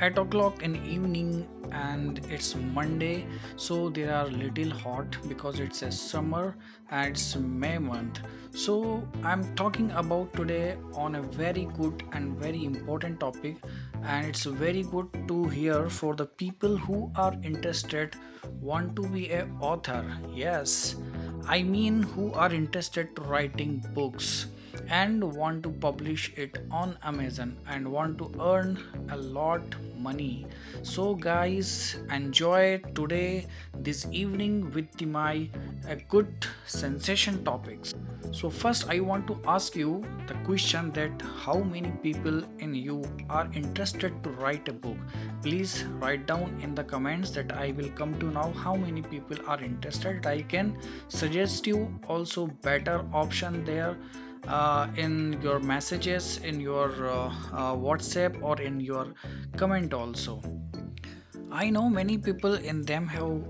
8 o'clock in evening and it's monday so they are little hot because it's a summer and it's may month. So i'm talking about today on a very good and very important topic and it's very good to hear for the people who are interested want to be a author. Yes i mean who are interested to writing books and want to publish it on amazon and want to earn a lot money. So guys enjoy today this evening with my uh, good sensation topics. So first i want to ask you the question that how many people in you are interested to write a book? Please write down in the comments that i will come to now how many people are interested. I can suggest you also better option there uh, in your messages in your uh, uh, whatsapp or in your comment also. I know many people in them have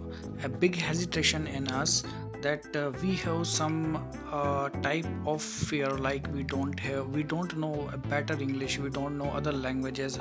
a big hesitation in us that uh, we have some uh, type of fear like we don't have we don't know better english we don't know other languages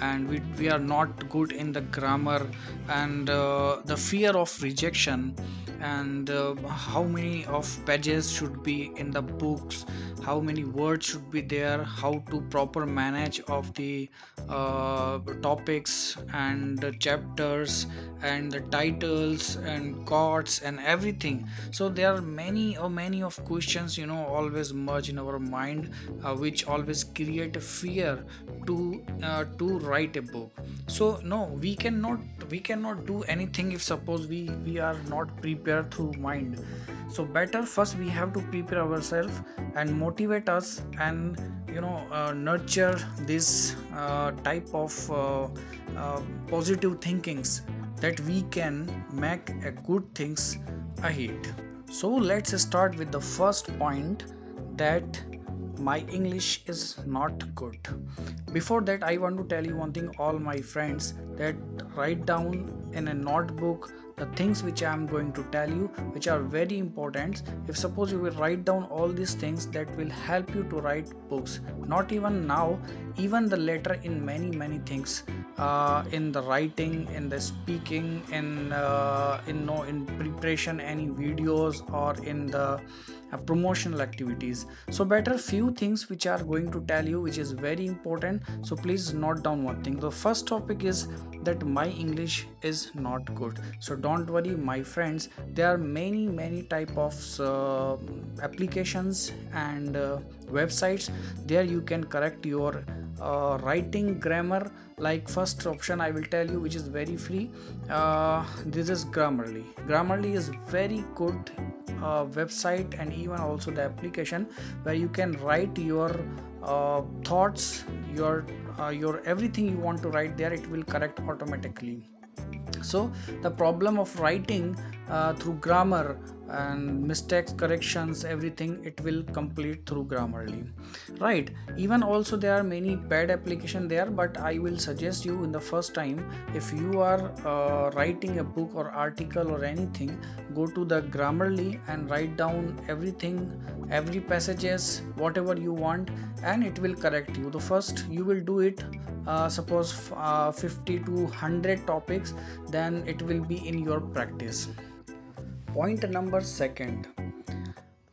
and we, we are not good in the grammar and uh, the fear of rejection and uh, how many of pages should be in the books how many words should be there how to proper manage of the uh, topics and chapters and the titles and chords and everything so there are many or many of questions you know always merge in our mind uh, which always create fear to uh, to write a book. So no we cannot we cannot do anything if suppose we we are not prepared through mind. So better first we have to prepare ourselves and motivate us and you know uh, nurture this uh, type of uh, uh positive thinkings that we can make a good things ahead. So let's start with the first point that my english is not good. Before that i want to tell you one thing all my friends that write down in a notebook the things which i am going to tell you which are very important. If suppose you will write down all these things that will help you to write books. Not even now even the later in many many things uh, in the writing in the speaking in uh, in no in preparation any videos or in the uh, promotional activities. So better few things which are going to tell you which is very important. So please note down one thing. The first topic is that my english is not good. So don't worry my friends. There are many many type of uh, applications and uh, websites. There you can correct your uh, writing grammar like first option i will tell you which is very free. Uh, this is grammarly. Grammarly is very good uh, website and even also the application where you can write your uh, thoughts your uh, your everything you want to write there it will correct automatically. So the problem of writing uh, through grammar and mistakes corrections everything it will complete through grammarly. Right. Even also there are many bad application there but i will suggest you in the first time if you are uh, writing a book or article or anything go to the grammarly and write down everything every passages whatever you want and it will correct you. The first you will do it uh, suppose uh, 50 to 100 topics then it will be in your practice point number second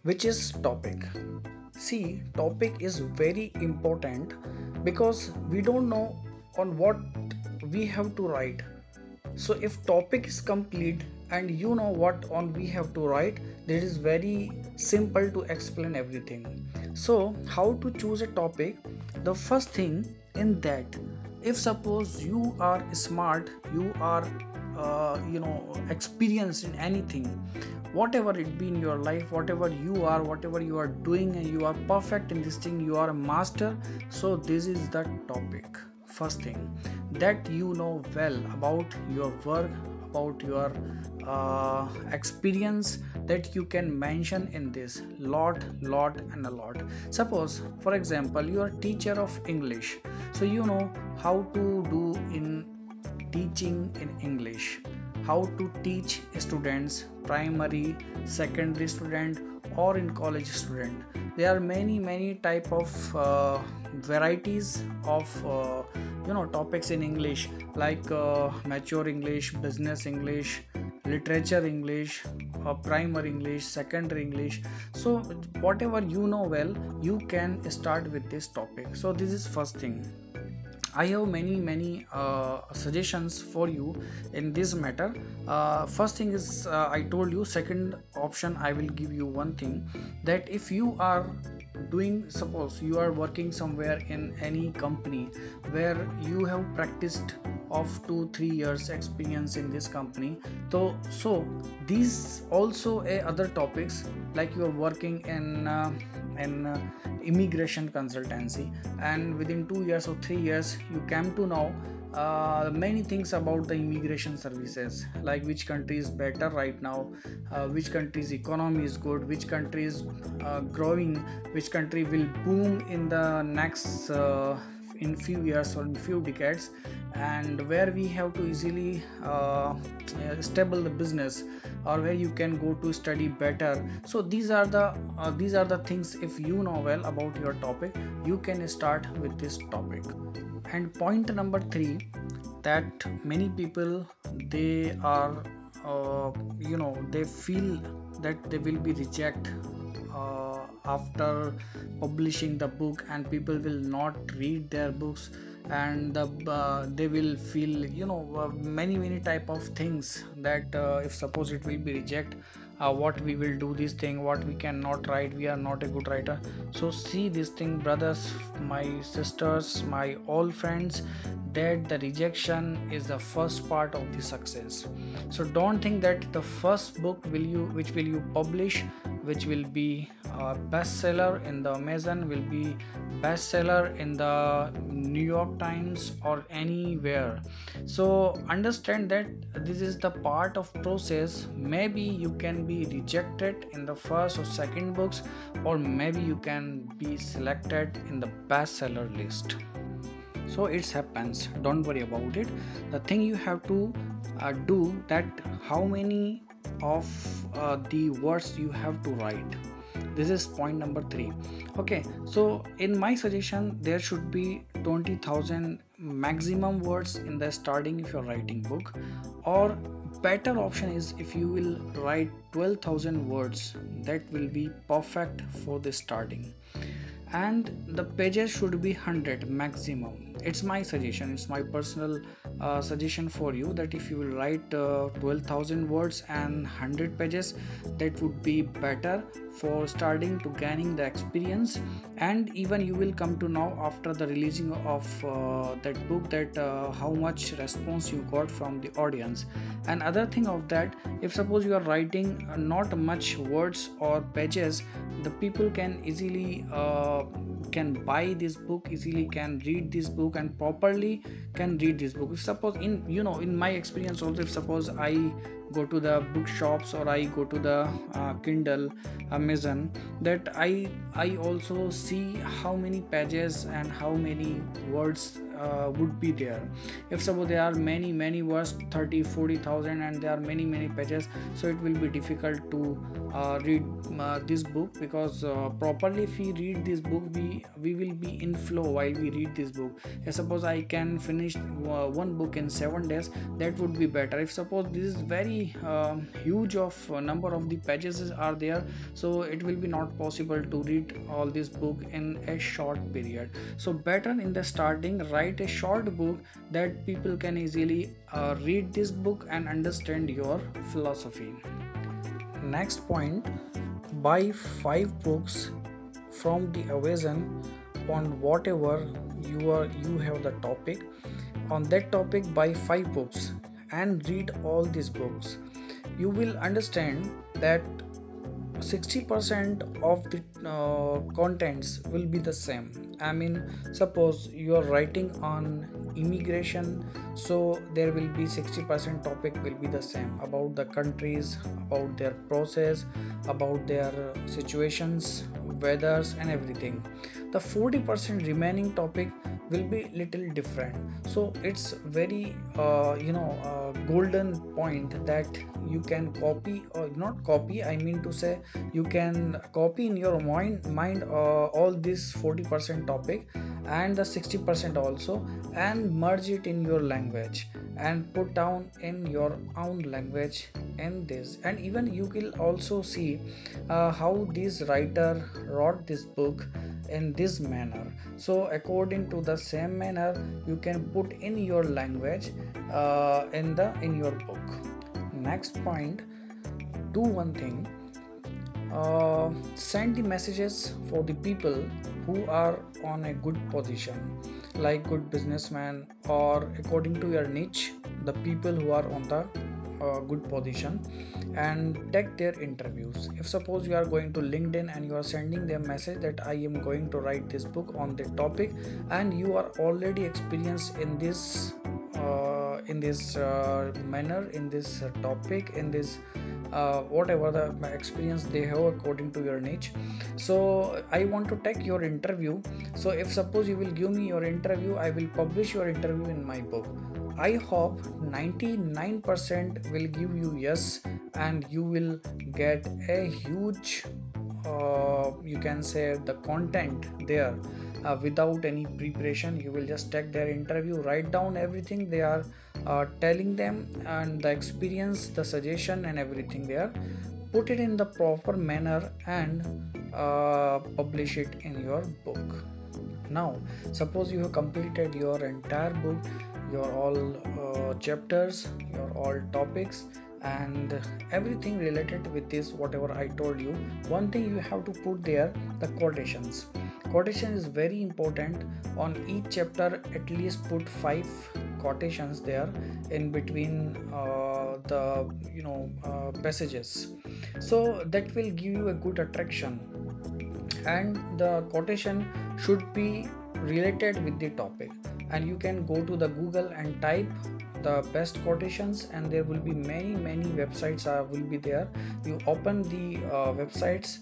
which is topic? See topic is very important because we don't know on what we have to write. So if topic is complete and you know what on we have to write it is very simple to explain everything. So how to choose a topic? The first thing in that if suppose you are smart you are uh, you know experience in anything whatever it be in your life whatever you are whatever you are doing and you are perfect in this thing you are a master. So this is the topic. First thing that you know well about your work about your uh, experience that you can mention in this. Lot lot and a lot. Suppose for example you are teacher of english. So you know how to do in teaching in english how to teach students primary secondary student or in college student. There are many many type of uh, varieties of uh, you know topics in english like uh, mature english business english literature english uh, primer english secondary english. So whatever you know well you can start with this topic. So this is first thing I have many many uh, suggestions for you in this matter. Uh, first thing is uh, I told you. Second option I will give you one thing that if you are doing suppose you are working somewhere in any company where you have practiced of 2 3 years experience in this company so so these also a other topics like you are working in uh, in uh, immigration consultancy and within two years or three years you came to know uh, many things about the immigration services like which country is better right now uh, which country's economy is good which country is uh, growing which country will boom in the next uh, in few years or in few decades and where we have to easily uh, stable the business or where you can go to study better. So these are the uh, these are the things if you know well about your topic you can start with this topic and point number 3 that many people they are uh, you know they feel that they will be reject uh, after publishing the book and people will not read their books and the, uh, they will feel you know uh, many many type of things that uh, if suppose it will be reject uh, what we will do this thing what we cannot write we are not a good writer so see this thing brothers my sisters my all friends that the rejection is the first part of the success so don't think that the first book will you which will you publish which will be a bestseller in the Amazon, will be bestseller in the New York Times or anywhere. So understand that this is the part of process. Maybe you can be rejected in the first or second books, or maybe you can be selected in the bestseller list. So it happens. Don't worry about it. The thing you have to uh, do that how many of uh, the words you have to write. This is point number 3 okay so in my suggestion there should be 20000 maximum words in the starting if you're writing book or better option is if you will write 12000 words that will be perfect for the starting. And the pages should be 100 maximum it's my suggestion it's my personal uh, suggestion for you that if you will write uh, 12000 words and 100 pages that would be better for starting to gaining the experience. And even you will come to know after the releasing of uh, that book that uh, how much response you got from the audience. And other thing of that if suppose you are writing uh, not much words or pages the people can easily uh, can buy this book easily can read this book and properly can read this book. Suppose in you know in my experience also if suppose i go to the bookshops or i go to the uh, kindle amazon that i i also see how many pages and how many words uh, would be there. If suppose there are many many words 30 40000 and there are many many pages so it will be difficult to uh, read uh, this book because uh, properly if we read this book we we will be in flow while we read this book. If suppose i can finish uh, one book in 7 days that would be better. If suppose this is very um, huge of uh, number of the pages are there so it will be not possible to read all this book in a short period. So better in the starting write a short book that people can easily uh, read this book and understand your philosophy. Next point buy five books from the Amazon on whatever you are you have the topic. On that topic buy five books and read all these books. You will understand that 60% of the uh, contents will be the same. I mean suppose you are writing on immigration so there will be 60% topic will be the same about the countries about their process about their situations weathers and everything. The 40% remaining topic will be little different. So it's very uh, you know uh, golden point that you can copy or not copy i mean to say you can copy in your mind mind uh, all this 40% topic and the 60% also and merge it in your language and put down in your own language in this. And even you will also see uh, how this writer wrote this book in this manner. So according to the same manner you can put in your language uh, in the in your book. Next point do one thing. Uh, send the messages for the people who are on a good position like good businessman or according to your niche the people who are on the uh, good position and take their interviews. If suppose you are going to linkedin and you are sending them message that i am going to write this book on the topic and you are already experienced in this uh, in this uh, manner in this topic in this uh, whatever the experience they have according to your niche. So i want to take your interview. So if suppose you will give me your interview i will publish your interview in my book. I hope 99% will give you yes and you will get a huge uh, you can say the content there. Uh, without any preparation you will just take their interview write down everything they are uh, telling them and the experience the suggestion and everything there put it in the proper manner and uh, publish it in your book. Now suppose you have completed your entire book your all uh, chapters your all topics and everything related with this whatever i told you one thing you have to put there the quotations. Quotation is very important. On each chapter at least put five quotations there in between uh, the you know uh, passages. So that will give you a good attraction. And the quotation should be related with the topic. And you can go to the google and type the best quotations and there will be many many websites uh, will be there. You open the uh, websites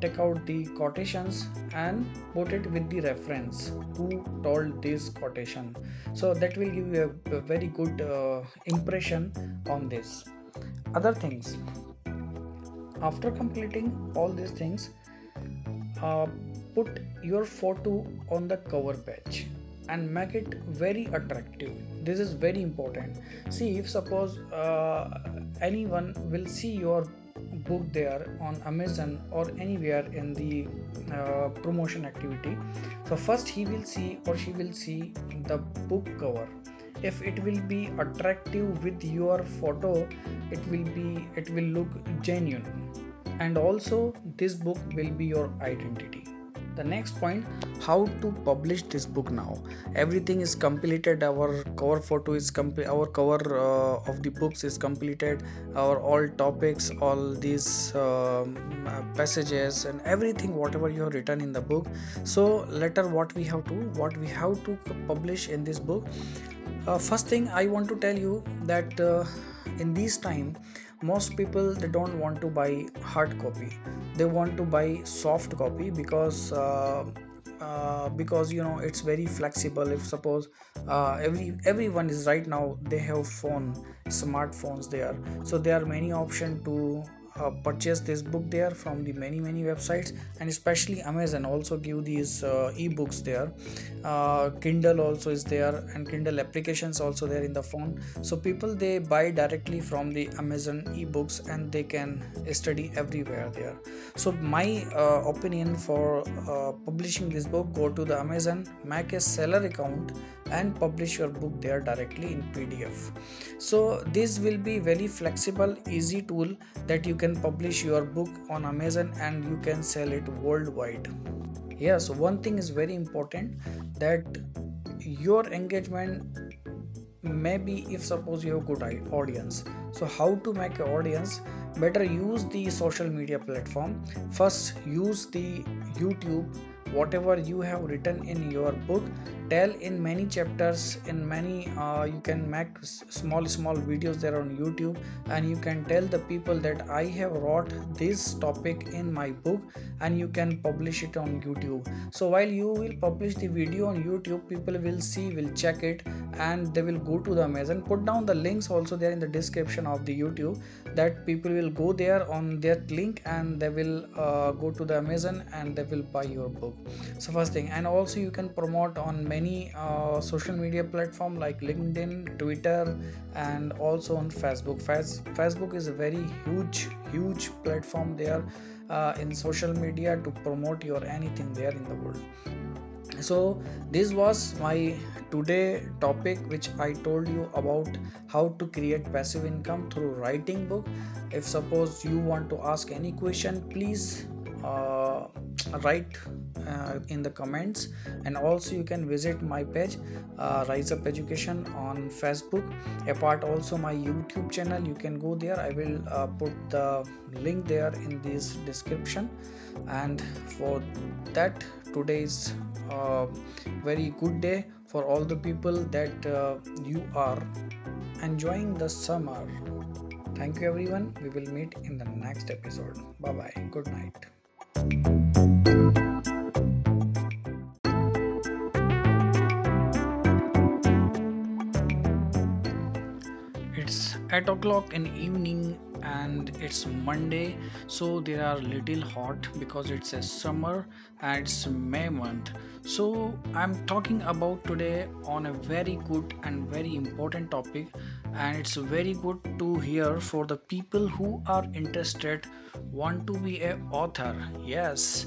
take out the quotations and put it with the reference. Who told this quotation? So that will give you a, a very good uh, impression on this. Other things. After completing all these things uh, put your photo on the cover page and make it very attractive. This is very important. See if suppose uh, anyone will see your book there on amazon or anywhere in the uh, promotion activity. So first he will see or she will see the book cover. If it will be attractive with your photo it will be it will look genuine. And also this book will be your identity the next point how to publish this book now. Everything is completed. Our cover photo is complete our cover uh, of the books is completed. Our all topics all these uh, passages and everything whatever you have written in the book. So later what we have to what we have to publish in this book. Uh, first thing i want to tell you that uh, in this time most people they don't want to buy hard copy. They want to buy soft copy because uh, uh, because you know it's very flexible. If suppose uh, every everyone is right now they have phone smartphones there. So there are many option to uh, purchase this book there from the many many websites. And especially amazon also give these uh, ebooks there. Uh, kindle also is there and kindle applications also there in the phone. So people they buy directly from the amazon ebooks and they can study everywhere there. So my uh, opinion for uh, publishing this book go to the amazon. Make a seller account and publish your book there directly in pdf so this will be very flexible easy tool that you can publish your book on amazon and you can sell it worldwide. Yes one thing is very important that your engagement maybe if suppose you have good audience. So how to make audience? Better use the social media platform. First use the youtube whatever you have written in your book tell in many chapters in many uh, you can make small small videos there on youtube and you can tell the people that i have wrote this topic in my book and you can publish it on youtube. So while you will publish the video on youtube people will see will check it and they will go to the amazon. Put down the links also there in the description of the youtube that people will go there on that link and they will uh, go to the amazon and they will buy your book so first thing and also you can promote on many uh, social media platform like linkedin twitter and also on facebook. Facebook is a very huge huge platform there uh, in social media to promote your anything there in the world. So this was my today topic which i told you about how to create passive income through writing book. If suppose you want to ask any question please uh, write uh, in the comments. And also you can visit my page uh, rise up education on facebook. Apart also my youtube channel. You can go there. I will uh, put the link there in this description. And for that today's uh, very good day for all the people that uh, you are enjoying the summer. Thank you everyone. We will meet in the next episode. Bye bye good night it's 8 o'clock in evening and it's monday so they are little hot because it's a summer and it's may month. So i'm talking about today on a very good and very important topic and it's very good to hear for the people who are interested want to be a author. Yes.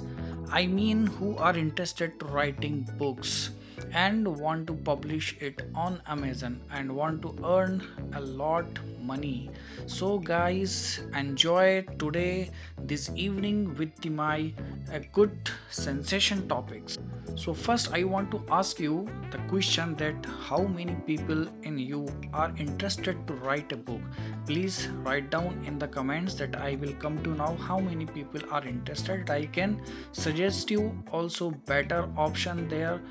I mean who are interested to writing books and want to publish it on amazon and want to earn a lot money. So guys enjoy today this evening with my good sensation topics. So first i want to ask you the question that how many people in you are interested to write a book? Please write down in the comments that i will come to now how many people are interested. I can suggest you also better option there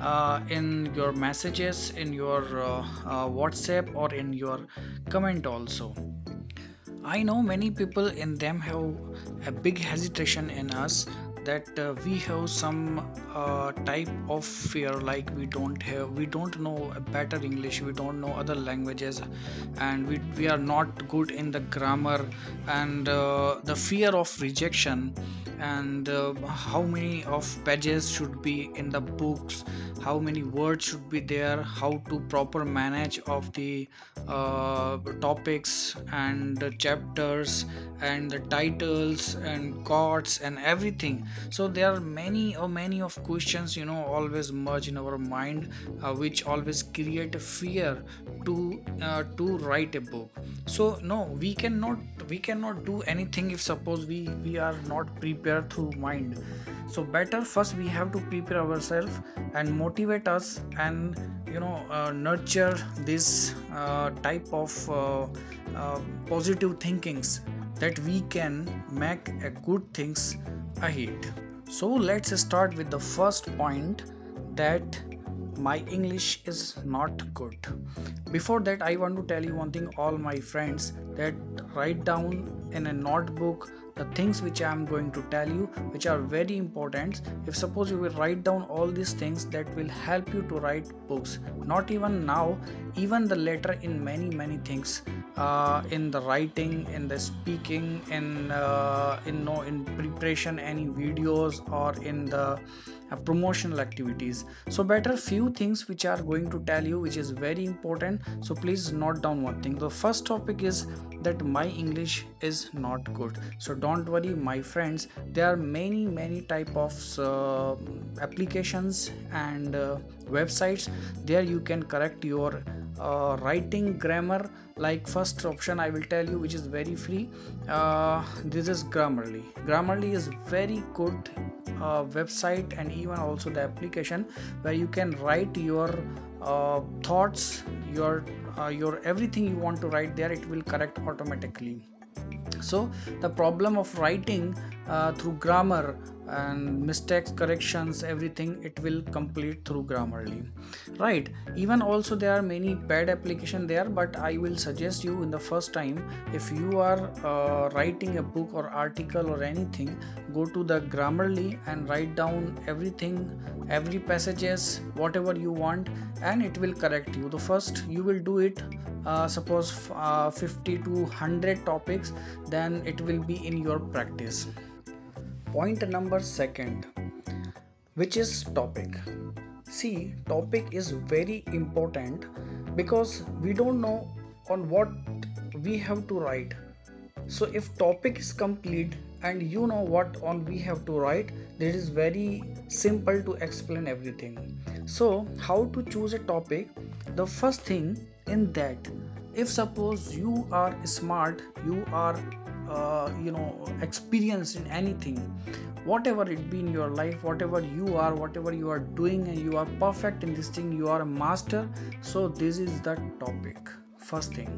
uh, in your messages in your uh, uh, whatsapp or in your comment also. I know many people in them have a big hesitation in us that uh, we have some uh, type of fear like we don't have we don't know better english we don't know other languages and we, we are not good in the grammar and uh, the fear of rejection and uh, how many of pages should be in the books how many words should be there how to proper manage of the uh, topics and chapters and the titles and chords and everything so there are many or many of questions you know always merge in our mind uh, which always create fear to uh, to write a book. So no we cannot we cannot do anything if suppose we we are not prepared through mind. So better first we have to prepare ourselves and motivate us and you know uh, nurture this uh, type of uh, uh, positive thinkings that we can make a good things ahead so let's start with the first point that my english is not good. Before that i want to tell you one thing all my friends that write down in a notebook the things which i am going to tell you which are very important. If suppose you will write down all these things that will help you to write books. Not even now even the later in many many things uh, in the writing in the speaking in uh, in no in preparation any videos or in the uh, promotional activities. So better few things which are going to tell you which is very important. So please note down one thing. The first topic is that my english is not good. So don't worry my friends there are many many type of uh, applications and uh, websites. There you can correct your uh, writing grammar. Like first option i will tell you which is very free. Uh, this is grammarly. Grammarly is very good uh, website and even also the application where you can write your uh, thoughts your uh, your everything you want to write there it will correct automatically. So the problem of writing uh, through grammar and mistakes corrections everything it will complete through grammarly. Right. Even also there are many bad application there but i will suggest you in the first time if you are uh, writing a book or article or anything go to the grammarly and write down everything every passages whatever you want and it will correct you. The first you will do it uh, suppose uh, 50 to 100 topics then it will be in your practice point number second which is topic. See topic is very important because we don't know on what we have to write. So if topic is complete and you know what on we have to write it is very simple to explain everything. So how to choose a topic? The first thing in that if suppose you are smart you are uh, you know experience in anything. Whatever it be in your life whatever you are whatever you are doing and you are perfect in this thing you are a master. So this is the topic. First thing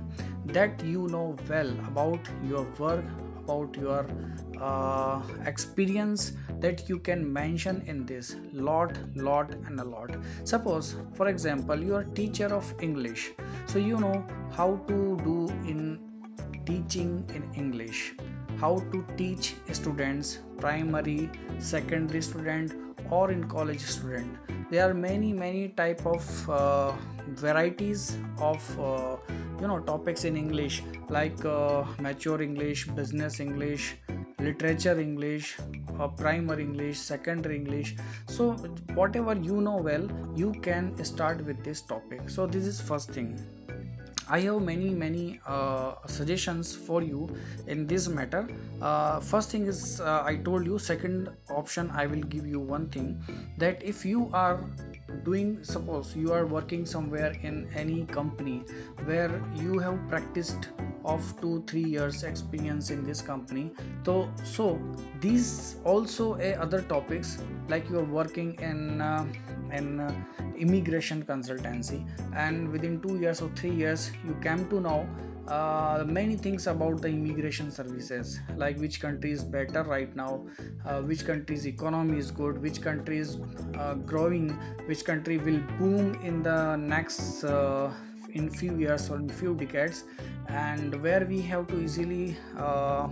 that you know well about your work about your uh, experience that you can mention in this. Lot lot and a lot. Suppose for example you are teacher of english. So you know how to do in teaching in english how to teach students primary secondary student or in college student. There are many many type of uh, varieties of uh, you know topics in english like uh, mature english business english literature english uh, primary english secondary english. So whatever you know well you can start with this topic. So this is first thing i have many many uh, suggestions for you in this matter. Uh, first thing is uh, i told you second option i will give you one thing that if you are doing suppose you are working somewhere in any company where you have practiced of 2 3 years experience in this company so so these also a other topics like you are working in uh, in uh, immigration consultancy. And within 2 years or 3 years you came to know uh, many things about the immigration services like which country is better right now uh, which country's economy is good which country is uh, growing which country will boom in the next uh, in few years or in few decades and where we have to easily uh,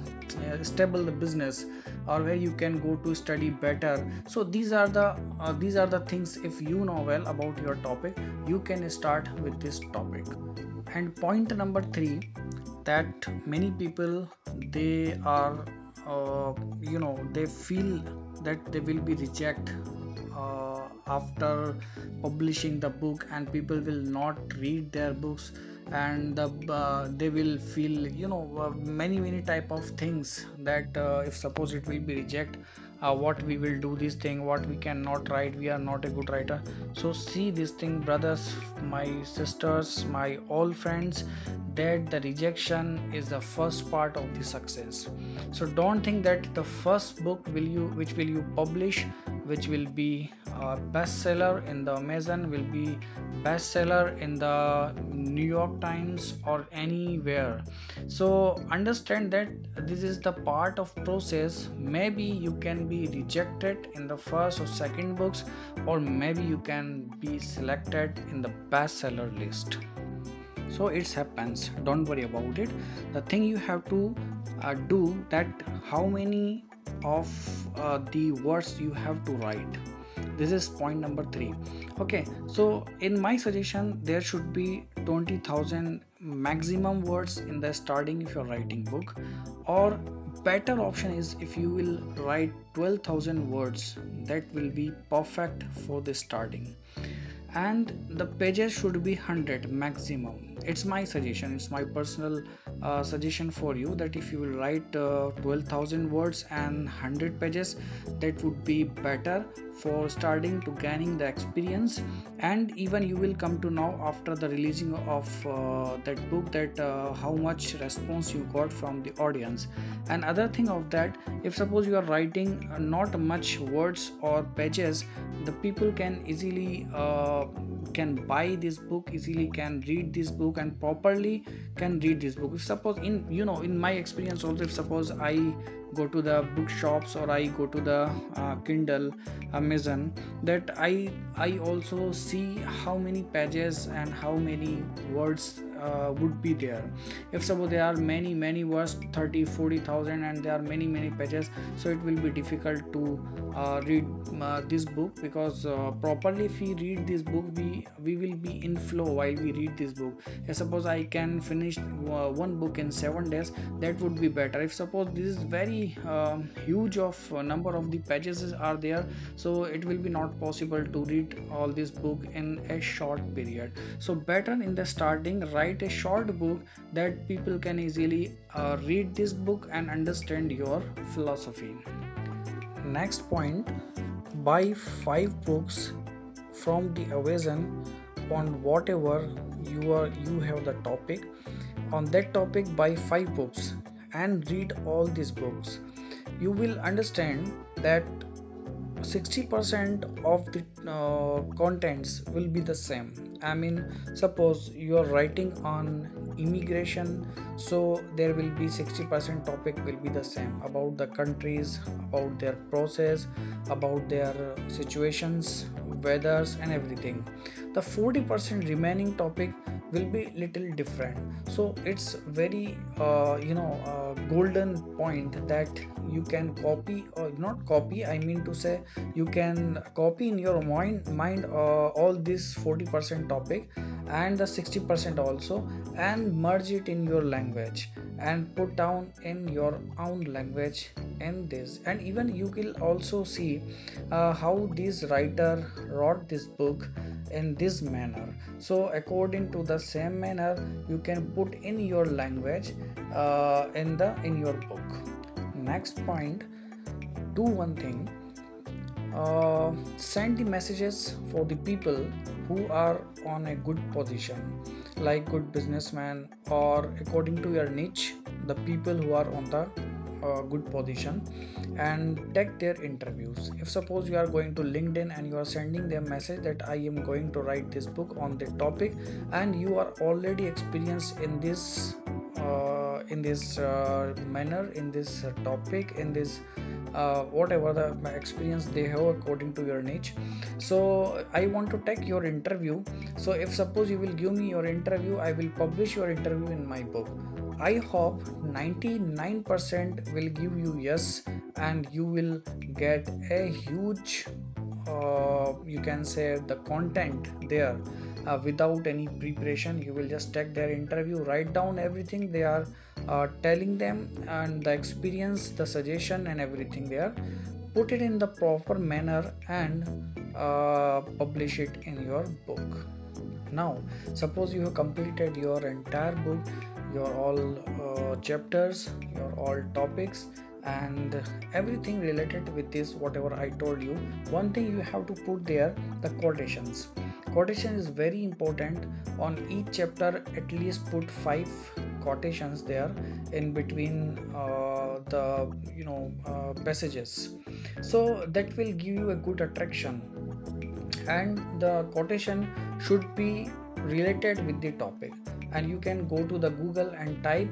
stable the business or where you can go to study better. So these are the uh, these are the things if you know well about your topic you can start with this topic. And point number 3 that many people they are uh, you know they feel that they will be reject uh, after publishing the book and people will not read their books and the, uh, they will feel you know uh, many many type of things that uh, if suppose it will be reject uh, what we will do this thing what we cannot write we are not a good writer. So see this thing brothers my sisters my all friends that the rejection is the first part of the success. So don't think that the first book will you which will you publish which will be a bestseller in the amazon will be bestseller in the new york times or anywhere. So understand that this is the part of process. Maybe you can be rejected in the first or second books or maybe you can be selected in the bestseller list. So it happens. Don't worry about it. The thing you have to uh, do that how many of uh, the words you have to write. This is point number 3 okay so in my suggestion there should be 20000 maximum words in the starting if you're writing book or better option is if you will write 12000 words that will be perfect for the starting and the pages should be 100 maximum. It's my suggestion it's my personal uh, suggestion for you that if you will write uh, 12000 words and 100 pages that would be better for starting to gaining the experience. And even you will come to know after the releasing of uh, that book that uh, how much response you got from the audience. And other thing of that if suppose you are writing uh, not much words or pages the people can easily uh, can buy this book easily can read this book and properly can read this book. If suppose in you know in my experience also if suppose i go to the bookshops or i go to the uh, kindle amazon that i i also see how many pages and how many words uh, would be there. If suppose there are many many words 30 40000 and there are many many pages so it will be difficult to uh, read uh, this book because uh, properly if we read this book we we will be in flow while we read this book. If suppose i can finish uh, one book in 7 days that would be better. If suppose this is very um, huge of uh, number of the pages are there so it will be not possible to read all this book in a short period. So better in the starting write a short book that people can easily uh, read this book and understand your philosophy. Next point buy five books from the Amazon on whatever you are you have the topic. On that topic buy five books and read all these books. You will understand that 60% of the uh, contents will be the same i mean suppose you are writing on immigration so there will be 60% topic will be the same about the countries about their process about their situations weathers and everything. The 40% remaining topic will be little different. So it's very uh, you know uh, golden point that you can copy or not copy i mean to say you can copy in your mind mind uh, all this 40% topic and the 60% also and merge it in your language and put down in your own language in this. And even you will also see uh, how this writer wrote this book in this manner. So according to the same manner you can put in your language uh, in the in your book. Next point do one thing uh, send the messages for the people who are on a good position like good businessman or according to your niche the people who are on the uh, good position and take their interviews. If suppose you are going to linkedin and you are sending them message that i am going to write this book on the topic and you are already experienced in this uh, in this uh, manner in this topic in this uh, whatever the experience they have according to your niche. So i want to take your interview. So if suppose you will give me your interview i will publish your interview in my book. I hope 99% will give you yes, and you will get a huge, uh, you can say, the content there uh, without any preparation. You will just take their interview, write down everything they are uh, telling them, and the experience, the suggestion, and everything there. Put it in the proper manner and uh, publish it in your book. Now, suppose you have completed your entire book your all uh, chapters your all topics and everything related with this whatever i told you one thing you have to put there the quotations quotation is very important. On each chapter at least put five quotations there in between uh, the you know uh, passages. So that will give you a good attraction. And the quotation should be related with the topic. And you can go to the google and type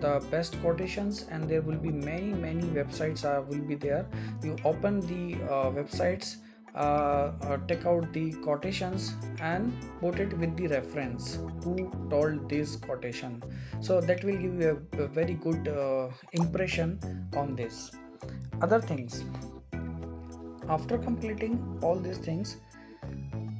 the best quotations and there will be many many websites uh, will be there. You open the uh, websites uh, uh, take out the quotations and put it with the reference. Who told this quotation? So that will give you a, a very good uh, impression on this. Other things. After completing all these things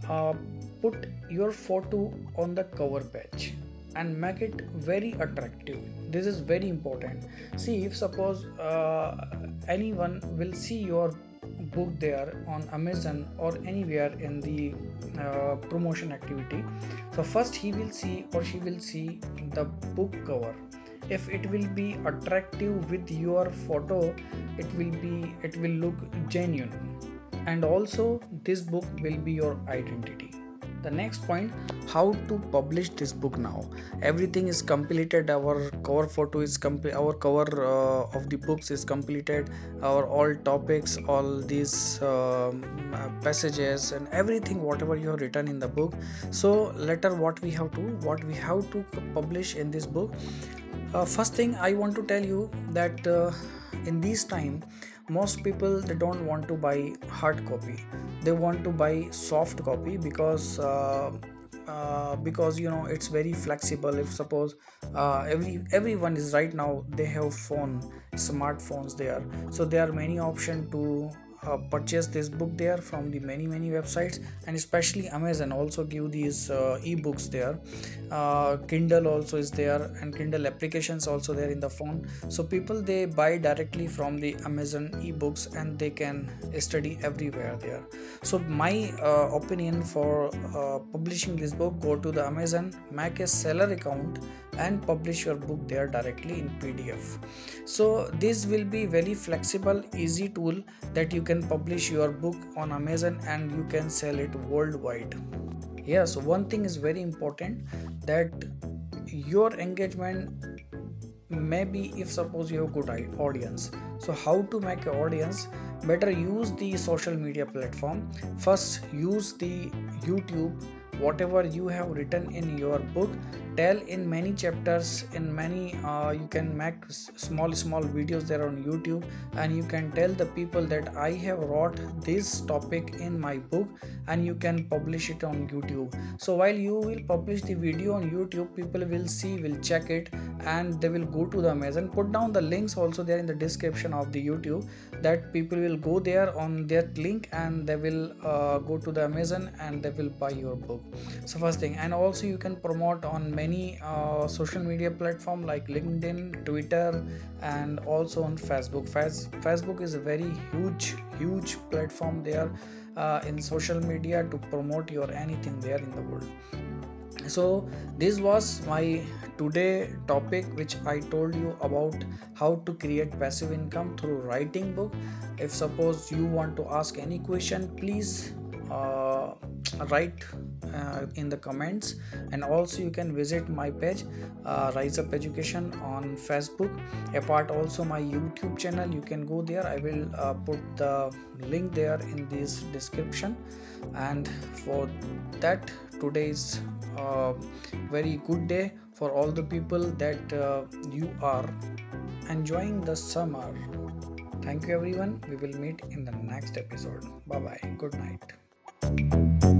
uh, put your photo on the cover page and make it very attractive. This is very important. See if suppose uh, anyone will see your book there on amazon or anywhere in the uh, promotion activity. So first he will see or she will see the book cover. If it will be attractive with your photo it will be it will look genuine. And also this book will be your identity the next point how to publish this book now. Everything is completed. Our cover photo is complete our cover uh, of the books is completed. Our all topics all these um, passages and everything whatever you have written in the book. So later what we have to what we have to publish in this book. Uh, first thing i want to tell you that uh, in this time most people they don't want to buy hard copy. They want to buy soft copy because uh, uh, because you know it's very flexible. If suppose uh, every everyone is right now they have phone smartphones there. So there are many options to uh, purchase this book there from the many many websites and especially amazon also give these uh, ebooks there. Uh, kindle also is there and kindle applications also there in the phone. So people they buy directly from the amazon ebooks and they can study everywhere there. So my uh, opinion for uh, publishing this book go to the amazon make a seller account and publish your book there directly in pdf so this will be very flexible easy tool that you can publish your book on amazon and you can sell it worldwide. Yes one thing is very important that your engagement maybe if suppose you have good audience. So how to make audience? Better use the social media platform. First use the youtube whatever you have written in your book tell in many chapters in many uh, you can make small small videos there on youtube and you can tell the people that i have wrote this topic in my book and you can publish it on youtube. So while you will publish the video on youtube people will see will check it and they will go to the amazon. Put down the links also there in the description of the youtube that people will go there on that link and they will uh, go to the amazon and they will buy your book so first thing and also you can promote on many uh, social media platform like linkedin twitter and also on facebook. Facebook is a very huge huge platform there uh, in social media to promote your anything there in the world. So this was my today topic which i told you about how to create passive income through writing book. If suppose you want to ask any question please uh, write uh, in the comments. And also you can visit my page uh, rise up education on facebook. Apart also my youtube channel. You can go there. I will uh, put the link there in this description. And for that today's uh, very good day for all the people that uh, you are enjoying the summer. Thank you everyone. We will meet in the next episode. Bye bye good night Thank you.